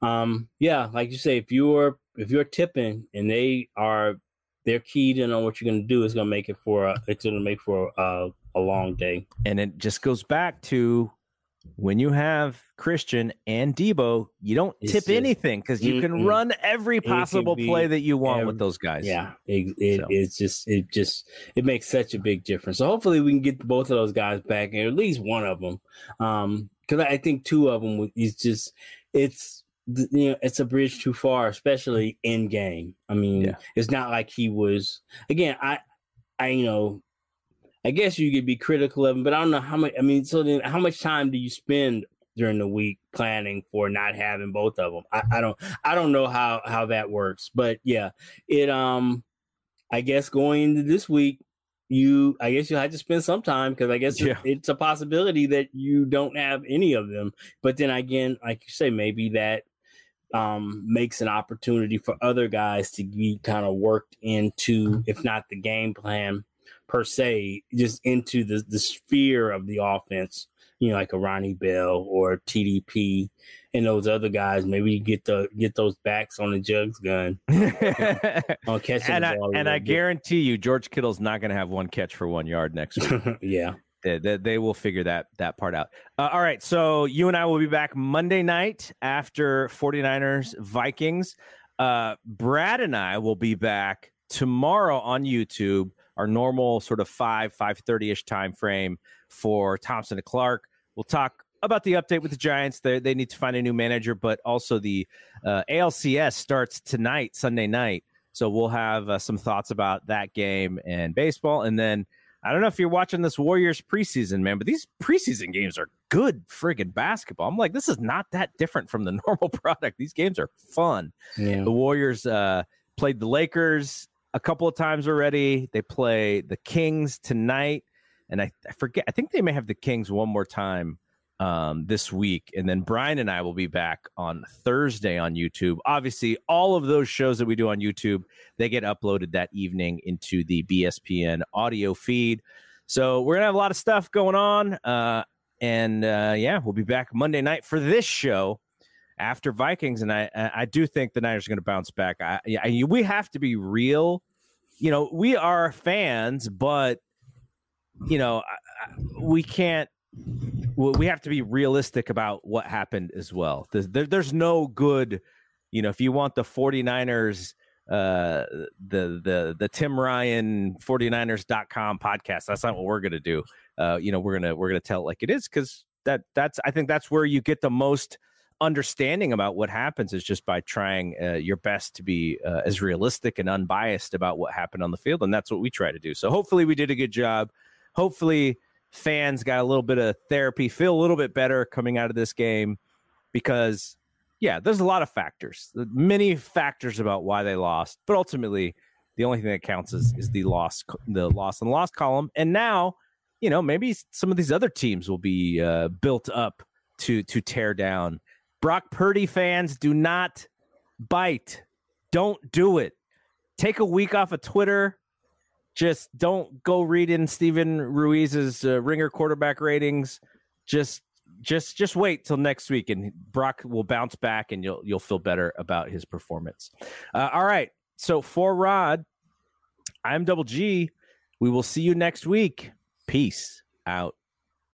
um, yeah, like you say, if you're if you're tipping and they are they're keyed in on what you're going to do, it's going to make it for a, it's going to make for a, a long day. And it just goes back to when you have Christian and Deebo, you don't it's tip just, anything because you can run every possible play that you want every, with those guys. Yeah, it, it so. it's just it just it makes such a big difference. So hopefully we can get both of those guys back, and at least one of them, um, because I think two of them is just it's you know it's a bridge too far, especially in game. I mean, yeah. it's not like he was again. I I you know I guess you could be critical of him, but I don't know how much. I mean, so then how much time do you spend during the week planning for not having both of them? I, I don't, I don't know how how that works, but yeah, it. Um, I guess going into this week, you, I guess you had to spend some time because I guess yeah. it's a possibility that you don't have any of them. But then again, like you say, maybe that um, makes an opportunity for other guys to be kind of worked into, if not the game plan per se, just into the the sphere of the offense. You know, like a Ronnie Bell or TDP and those other guys. Maybe get the get those backs on the jugs gun on catching and I, and I bit. guarantee you, George Kittle's not going to have one catch for one yard next week. yeah. They, they, they, will figure that that part out. Uh, all right, so you and I will be back Monday night after 49ers Vikings. Uh, Brad and I will be back tomorrow on YouTube our normal sort of 5 5.30ish time frame for thompson and clark we'll talk about the update with the giants they, they need to find a new manager but also the uh, alcs starts tonight sunday night so we'll have uh, some thoughts about that game and baseball and then I don't know if you're watching this Warriors preseason, man, but these preseason games are good friggin' basketball. I'm like, this is not that different from the normal product. These games are fun. Yeah. The Warriors uh, played the Lakers a couple of times already. They play the Kings tonight, and I, I forget. I think they may have the Kings one more time um, this week, and then Brian and I will be back on Thursday on YouTube. Obviously, all of those shows that we do on YouTube they get uploaded that evening into the BSPN audio feed. So we're gonna have a lot of stuff going on, uh, and uh, yeah, we'll be back Monday night for this show after Vikings, and I I do think the Niners are going to bounce back. I, I, we have to be real. You know, we are fans, but you know, we can't. We have to be realistic about what happened as well. There's, there, there's no good. You know, if you want the 49ers uh the the the Tim Ryan 49ers.com podcast. That's not what we're gonna do. Uh, you know, we're gonna we're gonna tell it like it is because that that's I think that's where you get the most understanding about what happens is just by trying uh, your best to be uh, as realistic and unbiased about what happened on the field and that's what we try to do. So hopefully we did a good job. Hopefully fans got a little bit of therapy feel a little bit better coming out of this game because yeah there's a lot of factors many factors about why they lost but ultimately the only thing that counts is, is the loss the loss and loss column. And now you know maybe some of these other teams will be uh, built up to to tear down Brock Purdy fans, do not bite. Don't do it. Take a week off of Twitter. Just don't go read in Steven Ruiz's uh, ringer quarterback ratings. Just just just wait till next week and Brock will bounce back and you'll you'll feel better about his performance. Uh, all right. So for Rod, I'm Double G. We will see you next week. Peace out.